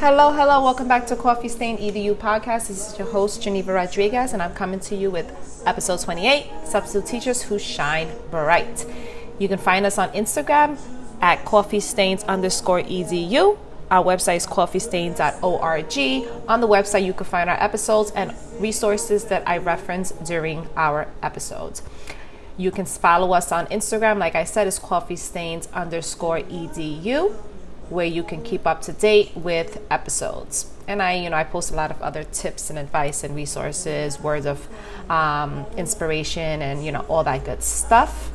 Hello, hello, welcome back to Coffee Stain EDU podcast. This is your host, Geneva Rodriguez, and I'm coming to you with episode 28 Substitute Teachers Who Shine Bright. You can find us on Instagram at coffee stains underscore edu. Our website is coffeestains.org. On the website, you can find our episodes and resources that I reference during our episodes. You can follow us on Instagram, like I said, it's coffee stains underscore edu where you can keep up to date with episodes. And I, you know, I post a lot of other tips and advice and resources, words of um, inspiration, and you know, all that good stuff.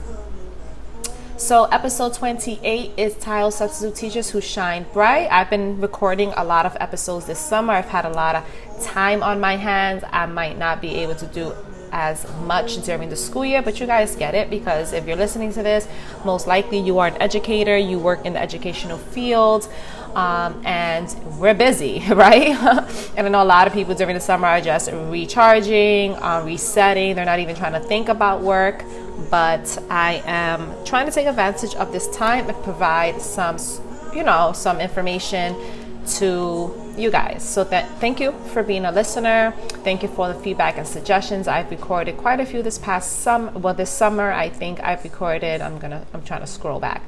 So, episode 28 is titled Substitute Teachers Who Shine Bright. I've been recording a lot of episodes this summer. I've had a lot of time on my hands. I might not be able to do as much during the school year, but you guys get it because if you're listening to this, most likely you are an educator, you work in the educational field, um, and we're busy, right? and I know a lot of people during the summer are just recharging, uh, resetting, they're not even trying to think about work. But I am trying to take advantage of this time and provide some, you know, some information to you guys. So that thank you for being a listener. Thank you for the feedback and suggestions. I've recorded quite a few this past summer. Well, this summer I think I've recorded. I'm gonna. I'm trying to scroll back.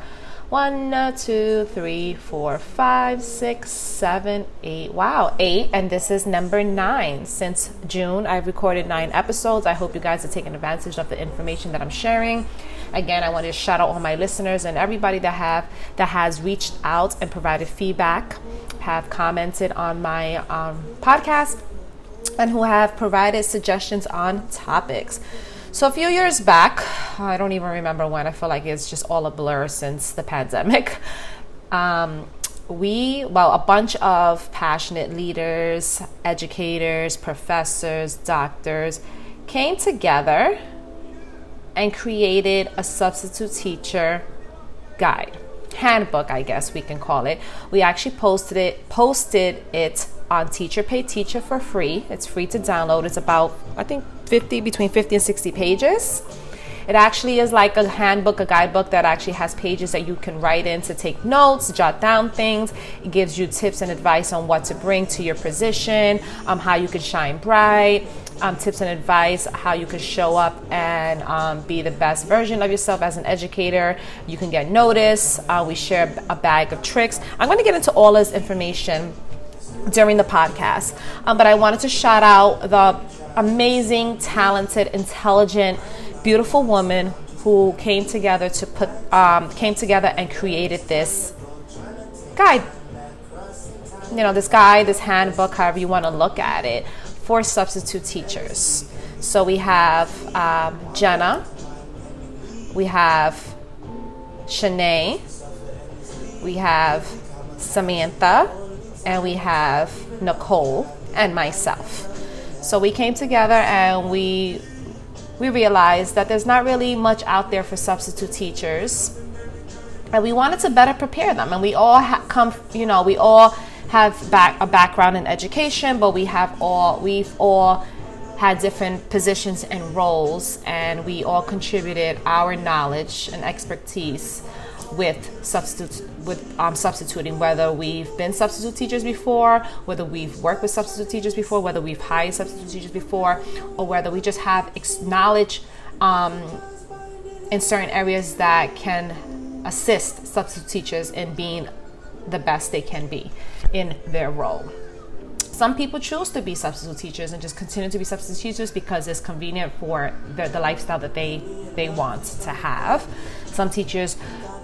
One, two, three, four, five, six, seven, eight. Wow, eight. And this is number nine. Since June, I've recorded nine episodes. I hope you guys are taking advantage of the information that I'm sharing. Again, I want to shout out all my listeners and everybody that have that has reached out and provided feedback have commented on my um, podcast and who have provided suggestions on topics. So, a few years back, I don't even remember when, I feel like it's just all a blur since the pandemic. Um, we, well, a bunch of passionate leaders, educators, professors, doctors came together and created a substitute teacher guide handbook, I guess we can call it. We actually posted it posted it on Teacher Pay Teacher for free. It's free to download. It's about I think 50 between 50 and 60 pages. It actually is like a handbook, a guidebook that actually has pages that you can write in to take notes, jot down things. It gives you tips and advice on what to bring to your position, um, how you can shine bright, um, tips and advice, how you can show up and um, be the best version of yourself as an educator. You can get noticed. Uh, we share a bag of tricks. I'm going to get into all this information during the podcast, um, but I wanted to shout out the amazing, talented, intelligent, beautiful woman who came together to put um, came together and created this guide. You know, this guide, this handbook, however you want to look at it, for substitute teachers. So we have um, Jenna, we have Shanae, we have Samantha, and we have Nicole and myself. So we came together and we we realized that there's not really much out there for substitute teachers. And we wanted to better prepare them. And we all ha- come, you know, we all have back, a background in education, but we have all, we've all had different positions and roles, and we all contributed our knowledge and expertise with substitute with um, substituting whether we've been substitute teachers before whether we've worked with substitute teachers before whether we've hired substitute teachers before or whether we just have ex- knowledge um, in certain areas that can assist substitute teachers in being the best they can be in their role some people choose to be substitute teachers and just continue to be substitute teachers because it's convenient for the, the lifestyle that they they want to have. Some teachers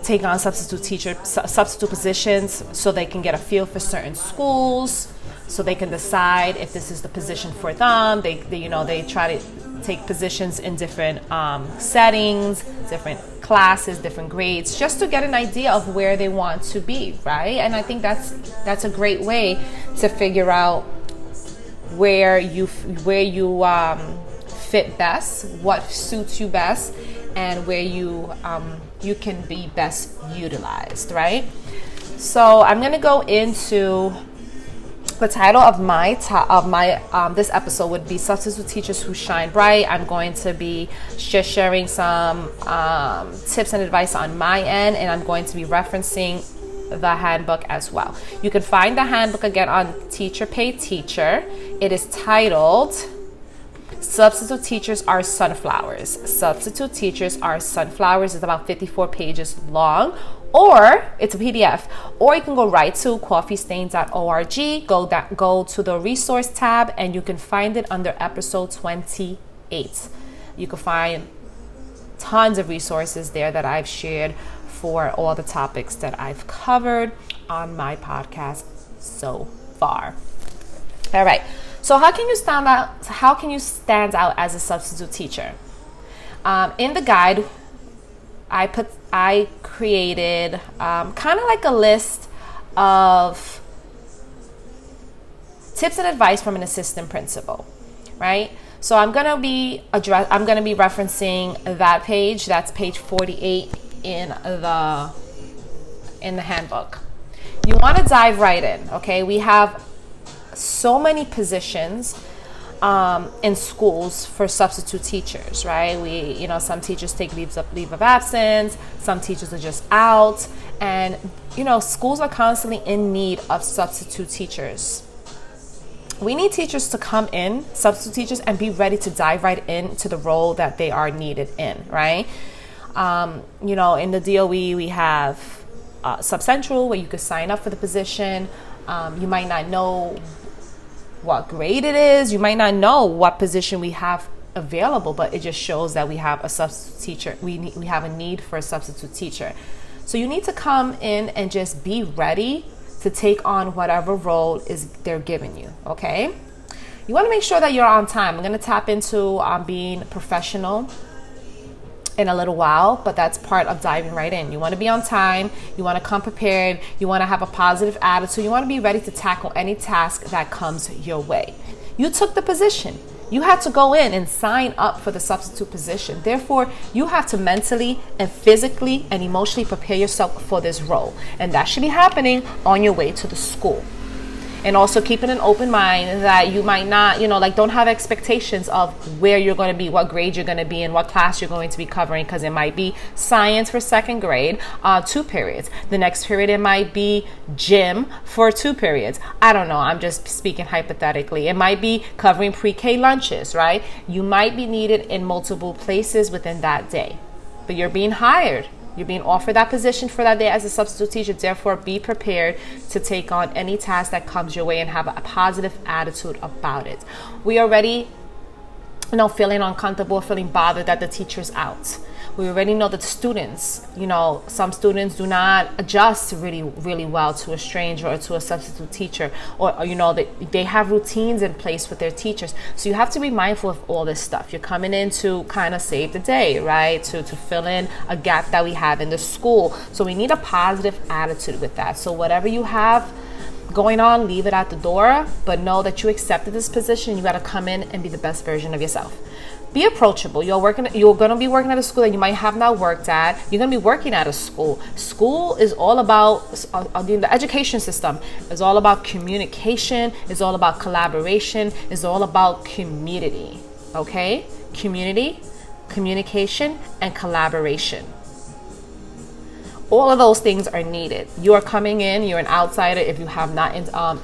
take on substitute teacher substitute positions so they can get a feel for certain schools so they can decide if this is the position for them. They, they you know they try to take positions in different um, settings different classes different grades just to get an idea of where they want to be right and i think that's that's a great way to figure out where you where you um, fit best what suits you best and where you um, you can be best utilized, right? So I'm gonna go into the title of my of my um, this episode would be substitute teachers who shine bright. I'm going to be just sharing some um, tips and advice on my end, and I'm going to be referencing the handbook as well. You can find the handbook again on Teacher Pay Teacher. It is titled Substitute Teachers Are Sunflowers. Substitute Teachers Are Sunflowers is about 54 pages long or it's a PDF, or you can go right to coffeestains.org, go that go to the resource tab, and you can find it under episode 28. You can find tons of resources there that I've shared for all the topics that I've covered on my podcast so far. All right. So how can you stand out? How can you stand out as a substitute teacher? Um, in the guide, I put I created um, kind of like a list of tips and advice from an assistant principal, right? So I'm gonna be address I'm gonna be referencing that page. That's page 48 in the in the handbook. You want to dive right in, okay? We have so many positions um, in schools for substitute teachers, right? We, you know, some teachers take leaves of leave of absence, some teachers are just out, and you know, schools are constantly in need of substitute teachers. We need teachers to come in, substitute teachers, and be ready to dive right into the role that they are needed in, right? Um, you know, in the DOE, we have uh, Subcentral where you could sign up for the position. Um, you might not know what grade it is. You might not know what position we have available, but it just shows that we have a substitute teacher. We need, we have a need for a substitute teacher. So you need to come in and just be ready to take on whatever role is they're giving you. Okay. You want to make sure that you're on time. I'm going to tap into um, being professional in a little while, but that's part of diving right in. You want to be on time, you want to come prepared, you want to have a positive attitude, you want to be ready to tackle any task that comes your way. You took the position. You had to go in and sign up for the substitute position. Therefore, you have to mentally and physically and emotionally prepare yourself for this role. And that should be happening on your way to the school and also keeping an open mind that you might not, you know, like don't have expectations of where you're going to be, what grade you're going to be in, what class you're going to be covering, because it might be science for second grade, uh, two periods. The next period, it might be gym for two periods. I don't know. I'm just speaking hypothetically. It might be covering pre K lunches, right? You might be needed in multiple places within that day, but you're being hired you're being offered that position for that day as a substitute teacher. Therefore, be prepared to take on any task that comes your way and have a positive attitude about it. We already you know feeling uncomfortable, feeling bothered that the teacher's out we already know that students, you know, some students do not adjust really, really well to a stranger or to a substitute teacher, or, or you know, they, they have routines in place with their teachers. So you have to be mindful of all this stuff. You're coming in to kind of save the day, right? To, to fill in a gap that we have in the school. So we need a positive attitude with that. So whatever you have, going on, leave it at the door, but know that you accepted this position. You got to come in and be the best version of yourself be approachable. You're working. You're going to be working at a school that you might have not worked at. You're going to be working at a school. School is all about uh, uh the education system. is all about communication. It's all about collaboration. It's all about community. Okay, community, communication, and collaboration. All of those things are needed. You are coming in. You're an outsider if you have not um,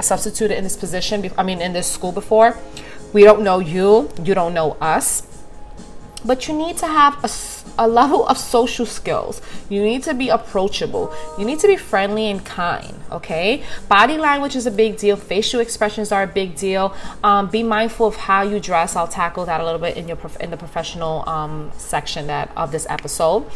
substituted in this position. I mean, in this school before we don't know you, you don't know us. But you need to have a, a level of social skills. You need to be approachable. You need to be friendly and kind, okay? Body language is a big deal. Facial expressions are a big deal. Um, be mindful of how you dress. I'll tackle that a little bit in your in the professional um, section that of this episode.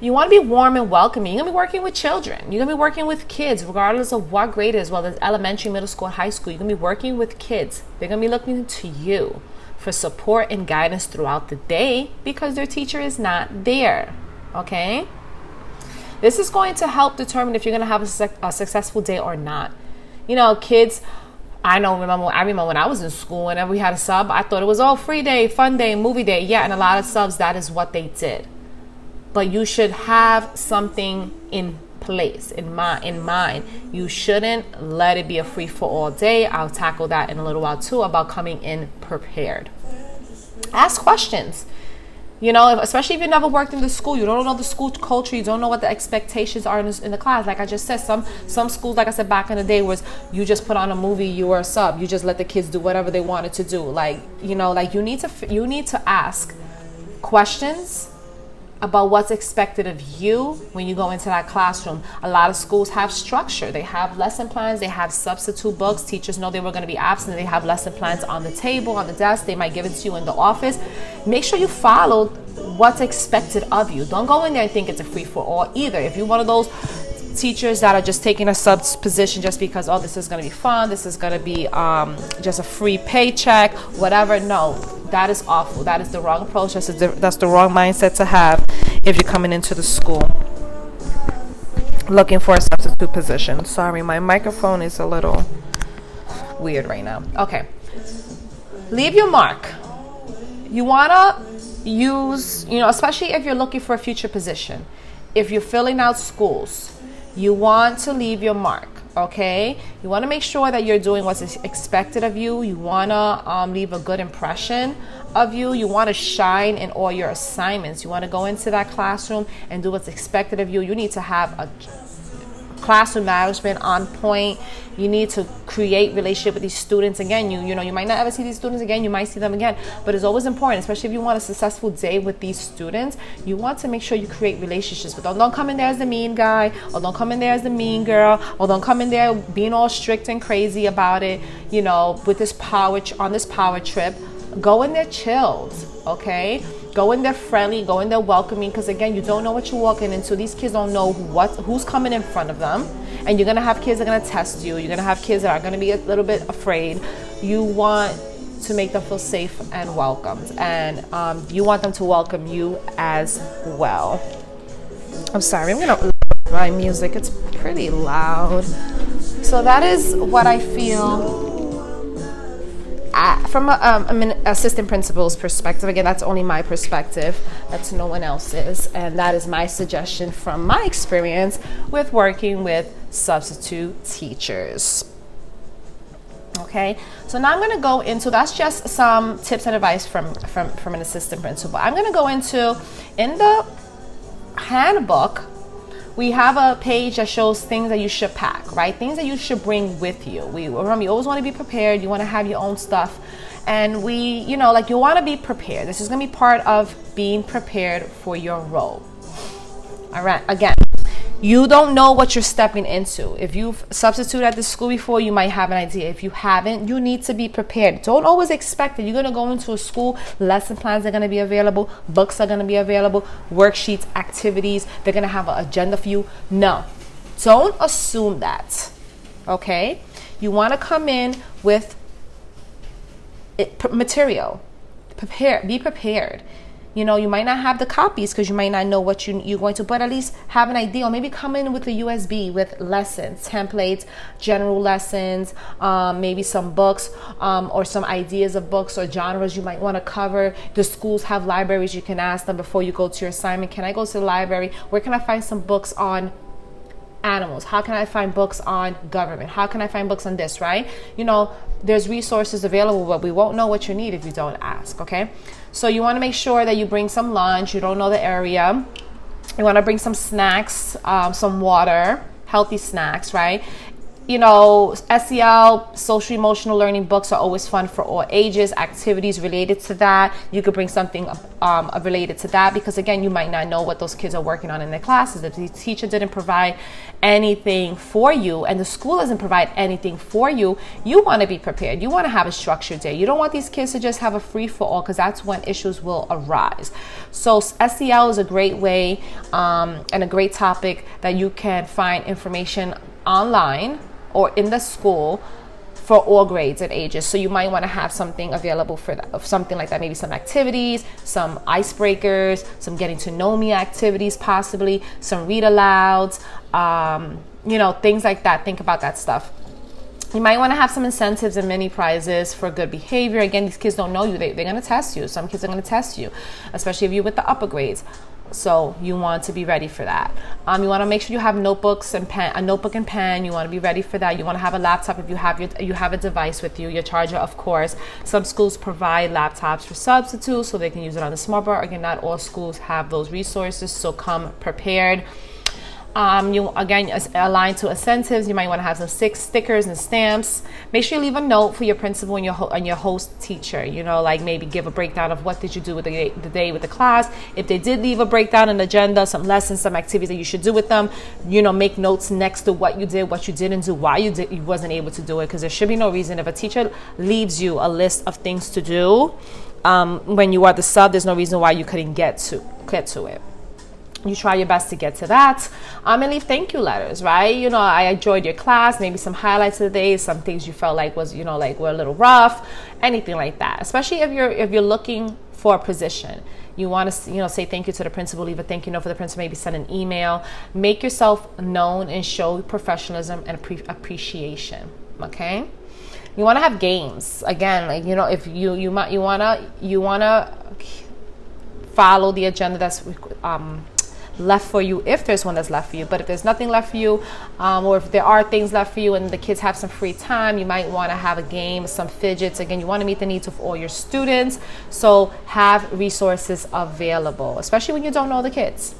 You want to be warm and welcoming. You're going to be working with children. You're going to be working with kids, regardless of what grade it is, whether it's elementary, middle school, high school. You're going to be working with kids. They're going to be looking to you for support and guidance throughout the day because their teacher is not there. Okay? This is going to help determine if you're going to have a, a successful day or not. You know, kids. I know. Remember, I remember when I was in school. Whenever we had a sub, I thought it was all free day, fun day, movie day. Yeah, and a lot of subs, that is what they did but you should have something in place in mind in mind. You shouldn't let it be a free for all day. I'll tackle that in a little while too about coming in prepared. Ask questions. You know, especially if you never worked in the school, you don't know the school culture, you don't know what the expectations are in the, in the class. Like I just said, some some schools, like I said back in the day, was you just put on a movie, you were a sub, you just let the kids do whatever they wanted to do. Like you know, like you need to you need to ask questions about what's expected of you when you go into that classroom. A lot of schools have structure. They have lesson plans, they have substitute books. Teachers know they were going to be absent. They have lesson plans on the table, on the desk. They might give it to you in the office. Make sure you follow what's expected of you. Don't go in there and think it's a free for all either. If you're one of those teachers that are just taking a sub position just because oh this is going to be fun this is going to be um, just a free paycheck whatever. No that is awful. That is the wrong approach. That's, the, that's the wrong mindset to have if you're coming into the school looking for a substitute position. Sorry my microphone is a little weird right now. Okay. Leave your mark. You want to use you know especially if you're looking for a future position. If you're filling out schools you want to leave your mark okay? You want to make sure that you're doing what's expected of you. You want to um, leave a good impression of you. You want to shine in all your assignments. You want to go into that classroom and do what's expected of you. You need to have a classroom management on point. You need to create relationship with these students again. You you know you might not ever see these students again. You might see them again, but it's always important, especially if you want a successful day with these students. You want to make sure you create relationships with them. Don't come in there as the mean guy, or don't come in there as the mean girl, or don't come in there being all strict and crazy about it. You know, with this power on this power trip. Go in there chilled, okay? Go in there friendly, go in there welcoming, because again, you don't know what you're walking into. These kids don't know what who's coming in front of them, and you're gonna have kids that are gonna test you. You're gonna have kids that are gonna be a little bit afraid. You want to make them feel safe and welcomed, and um, you want them to welcome you as well. I'm sorry, I'm gonna my music. It's pretty loud. So that is what I feel from a, um, an assistant principal's perspective, again, that's only my perspective. That's no one else's. And that is my suggestion from my experience with working with substitute teachers. Okay, so now I'm going to go into that's just some tips and advice from, from, from an assistant principal. I'm going to go into in the handbook we have a page that shows things that you should pack, right? Things that you should bring with you. We remember you always want to be prepared. You want to have your own stuff, and we, you know, like you want to be prepared. This is going to be part of being prepared for your role. All right. Again, you don't know what you're stepping into. If you've substituted at the school before, you might have an idea. If you haven't, you need to be prepared. Don't always expect that you're going to go into a school, lesson plans are going to be available, books are going to be available, worksheets, activities, they're going to have an agenda for you. No, don't assume that. Okay? You want to come in with eh, material. Prepare, be prepared. You know, you might not have the copies because you might not know what you, you're going to, but at least have an idea. Or maybe come in with a USB with lessons, templates, general lessons, um, maybe some books um, or some ideas of books or genres you might want to cover. The schools have libraries. You can ask them before you go to your assignment. Can I go to the library? Where can I find some books on animals? How can I find books on government? How can I find books on this, right? You know, there's resources available, but we won't know what you need if you don't ask, okay? So you want to make sure that you bring some lunch. You don't know the area. You want to bring some snacks, um, some water, healthy snacks, right? You know, SEL, social emotional learning books are always fun for all ages, activities related to that. You could bring something um, related to that because, again, you might not know what those kids are working on in their classes. If the teacher didn't provide anything for you and the school doesn't provide anything for you, you want to be prepared. You want to have a structured day. You don't want these kids to just have a free for all because that's when issues will arise. So, SEL is a great way um, and a great topic that you can find information online or in the school for all grades and ages. So you might want to have something available for that, something like that. Maybe some activities, some icebreakers, some getting to know me activities, possibly some read alouds, um, you know, things like that. Think about that stuff. You might want to have some incentives and mini prizes for good behavior. Again, these kids don't know you. They, they're going to test you. Some kids are going to test you, especially if you're with the upper grades So you want to be ready for that. Um, you want to make sure you have notebooks and pen, a notebook and pen. You want to be ready for that. You want to have a laptop if you have your you have a device with you, your charger, of course. Some schools provide laptops for substitutes, so they can use it on the smart board. Again, not all schools have those resources, so come prepared. Um, you again align to incentives. You might want to have some six stickers and stamps. Make sure you leave a note for your principal and your ho- and your host teacher. You know, like maybe give a breakdown of what did you do with the day, the day with the class. If they did leave a breakdown, an agenda, some lessons, some activities that you should do with them. You know, make notes next to what you did, what you didn't do, why you did you wasn't able to do it. Because there should be no reason if a teacher leaves you a list of things to do um, when you are the sub. There's no reason why you couldn't get to get to it you try your best to get to that. Um, and leave thank you letters right? You know i enjoyed your class maybe some highlights of the day some things you felt like was you know like were a little rough anything like that. Especially if you're if you're looking for a position. You want to you know say thank you to the principal leave a thank you note for the principal maybe send an email. Make yourself known and show professionalism and appreciation okay? You want to have games. Again like you know if you you might you want to you want to follow the agenda that's um, left for you if there's one that's left for you. But if there's nothing left for you, um, or if there are things left for you and the kids have some free time, you might want to have a game, some fidgets. Again, you want to meet the needs of all your students. So have resources available, especially when you don't know the kids.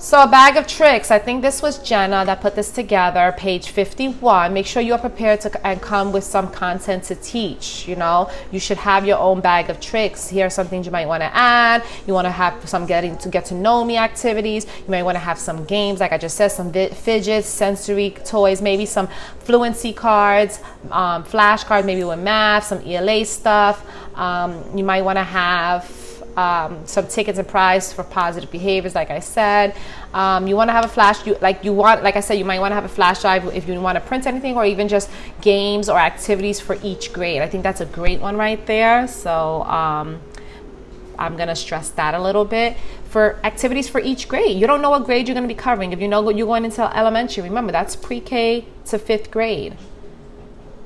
So, a bag of tricks. I think this was Jenna that put this together, page 51. Make sure you are prepared to and come with some content to teach. You know, you should have your own bag of tricks. Here are some things you might want to add. You want to have some getting to get to know me activities. You might want to have some games, like I just said, some fidgets, sensory toys, maybe some fluency cards, um, flashcards, maybe with math, some ELA stuff. Um, you might want to have um, some tickets and prize for positive behaviors like i said. Um, you want to have a flash you like you want like i said you might want to have a flash drive if you want to print anything or even just games or activities for each grade. I think that's a great one right there. So um, i'm to stress that a little bit. For activities for each grade you don't know what grade you're to be covering. If you know you're going into elementary remember that's pre-k to fifth grade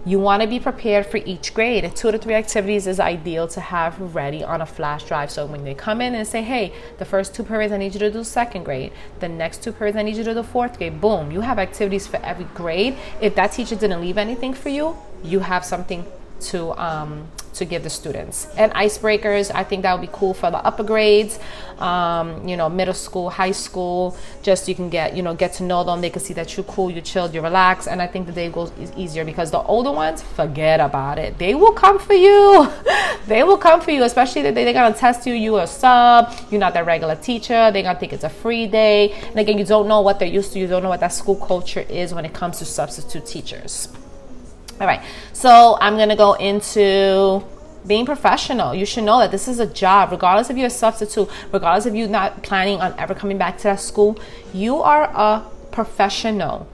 you want to be prepared for each grade. Two to three activities is ideal to have ready on a flash drive. So when they come in and say, hey, the first two periods I need you to do second grade, the next two periods I need you to do fourth grade, boom, you have activities for every grade. If that teacher didn't leave anything for you, you have something to um, to give the students. And icebreakers, I think that would be cool for the upper grades, um, you know, middle school, high school. Just you can get, you know, get to know them. They can see that you're cool, you're chilled, you're relaxed. And I think the day goes easier because the older ones, forget about it. They will come for you. they will come for you, especially that they're gonna test you. You a sub. You're not their regular teacher. They're gonna think it's a free day. And again, you don't know what they're used to. You don't know what that school culture is when it comes to substitute teachers. All right, so I'm gonna go into being professional. You should know that this is a job, regardless if you're a substitute, regardless if you're not planning on ever coming back to that school. You are a professional.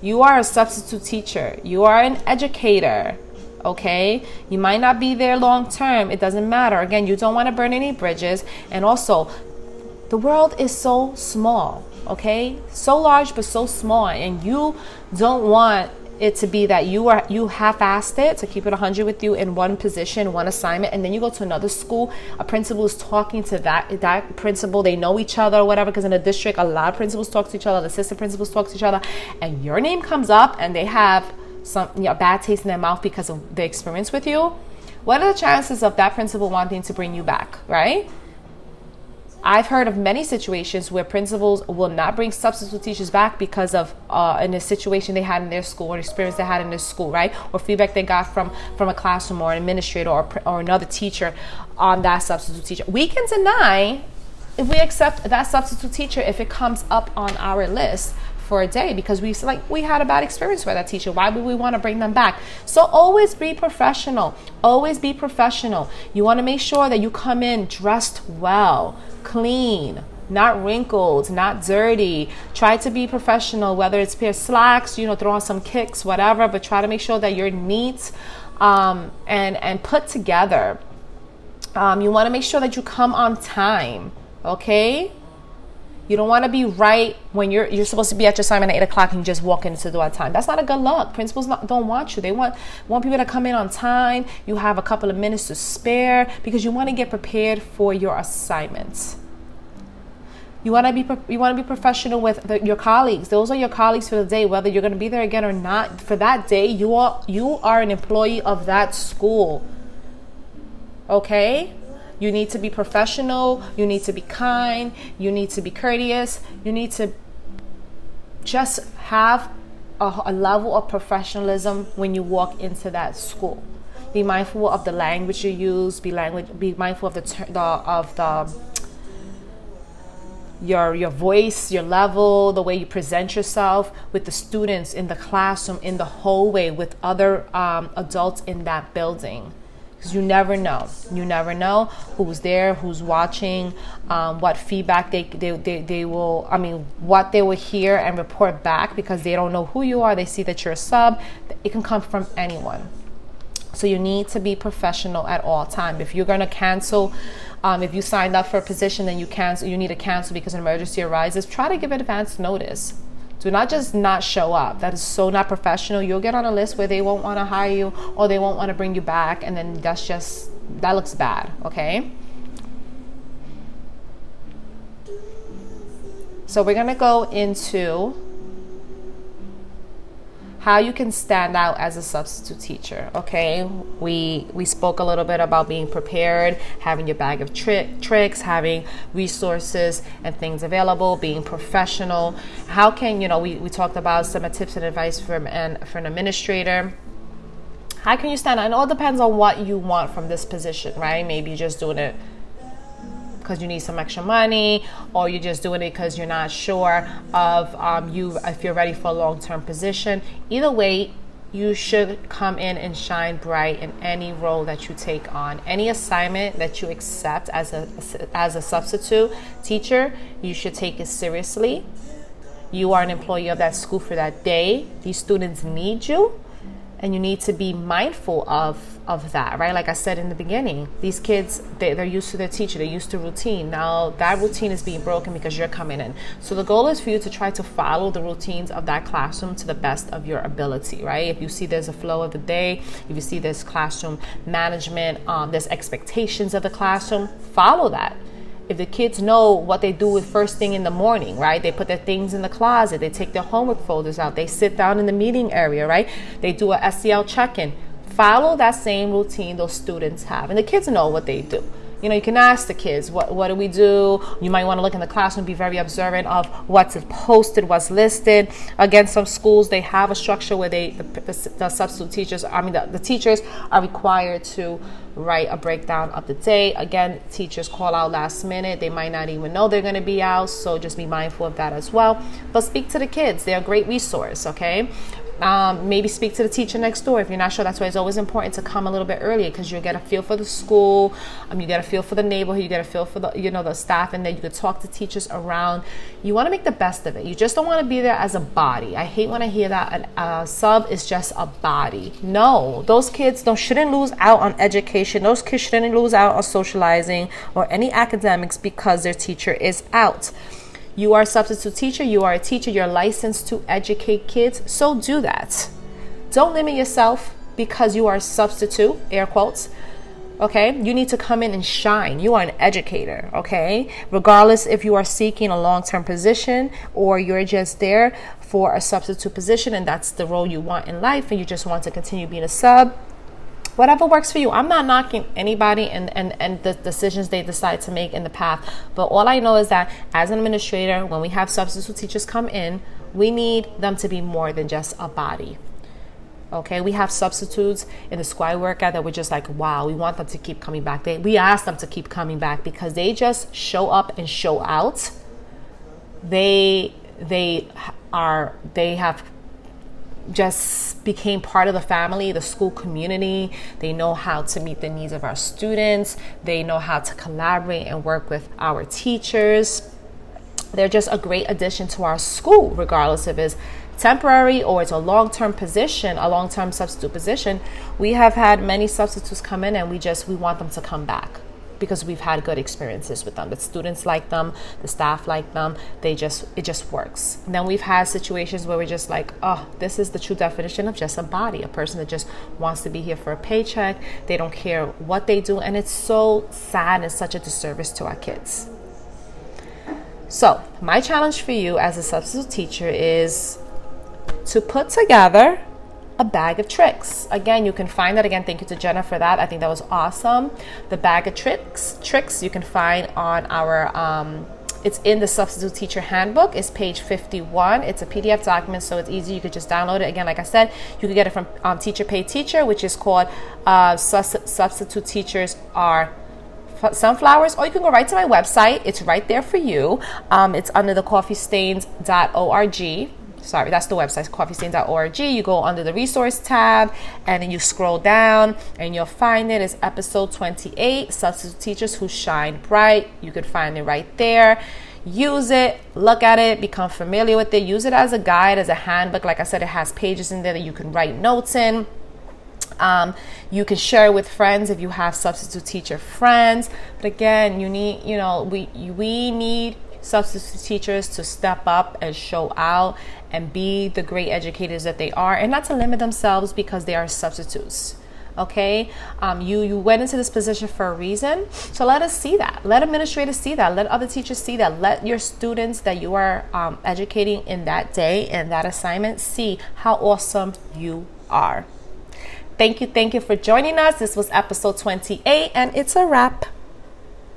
You are a substitute teacher. You are an educator. Okay, you might not be there long term. It doesn't matter. Again, you don't want to burn any bridges. And also, the world is so small. Okay, so large but so small, and you don't want it to be that you are you half-assed it to keep it 100 with you in one position one assignment and then you go to another school. A principal is talking to that that principal. They know each other or whatever because in a district a lot of principals talk to each other the assistant principals talk to each other and your name comes up and they have some you know, bad taste in their mouth because of the experience with you. What are the chances of that principal wanting to bring you back right I've heard of many situations where principals will not bring substitute teachers back because of uh, in a situation they had in their school or experience they had in their school, right? Or feedback they got from from a classroom or an administrator or, or another teacher on that substitute teacher. We can deny if we accept that substitute teacher if it comes up on our list for a day because we like we had a bad experience with that teacher. Why would we want to bring them back? So always be professional. Always be professional. You want to make sure that you come in dressed well, clean, not wrinkled, not dirty. Try to be professional, whether it's pair slacks, you know, throw on some kicks, whatever, but try to make sure that you're neat um, and and put together. Um, you want to make sure that you come on time, okay? You don't want to be right when you're you're supposed to be at your assignment at eight o'clock and you just walk into the on time. That's not a good look. Principals not, don't want you. They want want people to come in on time. You have a couple of minutes to spare because you want to get prepared for your assignments. You want to be you want to be professional with the, your colleagues. Those are your colleagues for the day, whether you're going to be there again or not. For that day, you are you are an employee of that school. Okay? You need to be professional, you need to be kind, you need to be courteous, you need to just have a, a level of professionalism when you walk into that school. Be mindful of the language you use. Be language. Be mindful of the, ter- the of the your your voice, your level, the way you present yourself with the students in the classroom, in the hallway, with other um, adults in that building. Because you never know. You never know who's there, who's watching, um, what feedback they, they, they, they will, I mean, what they will hear and report back because they don't know who you are. They see that you're a sub. It can come from anyone. So you need to be professional at all time. If you're going to cancel, um, if you signed up for a position and you cancel, you need to cancel because an emergency arises. Try to give advance notice. Do not just not show up. That is so not professional. You'll get on a list where they won't want to hire you or they won't want to bring you back, and then that's just that looks bad. Okay. So we're gonna go into how you can stand out as a substitute teacher okay? We we spoke a little bit about being prepared having your bag of tri- tricks having resources and things available being professional. How can you know we, we talked about some tips and advice from an for an administrator. How can you stand out? it all depends on what you want from this position right? Maybe you're just doing it because you need some extra money or you're just doing it because you're not sure of um, you if you're ready for a long-term position. Either way you should come in and shine bright in any role that you take on. Any assignment that you accept as a as a substitute teacher you should take it seriously. You are an employee of that school for that day. These students need you and you need to be mindful of of that right? Like i said in the beginning these kids they, they're used to their teacher they're used to routine. Now that routine is being broken because you're coming in. So the goal is for you to try to follow the routines of that classroom to the best of your ability right? If you see there's a flow of the day if you see there's classroom management um, there's expectations of the classroom follow that if the kids know what they do with first thing in the morning, right? They put their things in the closet, they take their homework folders out, they sit down in the meeting area, right? They do a SEL check-in. Follow that same routine those students have. And the kids know what they do. You know, you can ask the kids, what, what do we do? You might want to look in the classroom, be very observant of what's posted, what's listed. Again, some schools, they have a structure where they, the, the, the substitute teachers, I mean, the, the teachers are required to write a breakdown of the day. Again, teachers call out last minute. They might not even know they're going to be out, so just be mindful of that as well. But speak to the kids. They're a great resource, okay? Um, maybe speak to the teacher next door if you're not sure. That's why it's always important to come a little bit earlier because you'll get a feel for the school, um, you get a feel for the neighborhood, you get a feel for the you know the staff, and then you could talk to teachers around. You want to make the best of it. You just don't want to be there as a body. I hate when I hear that a sub is just a body. No, those kids don't shouldn't lose out on education. Those kids shouldn't lose out on socializing or any academics because their teacher is out. You are a substitute teacher, you are a teacher, you're licensed to educate kids, so do that. Don't limit yourself because you are a substitute, air quotes. Okay, you need to come in and shine. You are an educator, okay? Regardless if you are seeking a long term position or you're just there for a substitute position and that's the role you want in life and you just want to continue being a sub, whatever works for you. I'm not knocking anybody and, and, and the decisions they decide to make in the path. But all I know is that as an administrator, when we have substitute teachers come in, we need them to be more than just a body. Okay, we have substitutes in the squad workout that we're just like, wow, we want them to keep coming back. They, we ask them to keep coming back because they just show up and show out. They they are they have just became part of the family, the school community. They know how to meet the needs of our students. They know how to collaborate and work with our teachers. They're just a great addition to our school, regardless if it's temporary or it's a long term position, a long term substitute position. We have had many substitutes come in and we just we want them to come back because we've had good experiences with them. The students like them, the staff like them. They just it just works. And then we've had situations where we're just like, oh, this is the true definition of just a body, a person that just wants to be here for a paycheck. They don't care what they do, and it's so sad and such a disservice to our kids. So, my challenge for you as a substitute teacher is to put together a bag of tricks. Again, you can find that again. Thank you to Jenna for that. I think that was awesome. The bag of tricks tricks you can find on our um, it's in the substitute teacher handbook. It's page 51. It's a PDF document, so it's easy. You could just download it. Again, like I said, you can get it from um, Teacher Pay Teacher, which is called uh, Substitute Teachers Are sunflowers, or you can go right to my website. It's right there for you. Um, it's under the coffeestains.org sorry, that's the website, coffeestains.org. You go under the resource tab and then you scroll down and you'll find it is episode 28 Substitute Teachers Who Shine Bright. You could find it right there. Use it, look at it, become familiar with it, use it as a guide, as a handbook. Like I said, it has pages in there that you can write notes in. Um, you can share with friends if you have substitute teacher friends. But again, you need, you know, we we need substitute teachers to step up and show out and be the great educators that they are and not to limit themselves because they are substitutes okay? Um, you you went into this position for a reason so let us see that. Let administrators see that. Let other teachers see that. Let your students that you are um, educating in that day and that assignment see how awesome you are. Thank you thank you for joining us. This was episode 28 and it's a wrap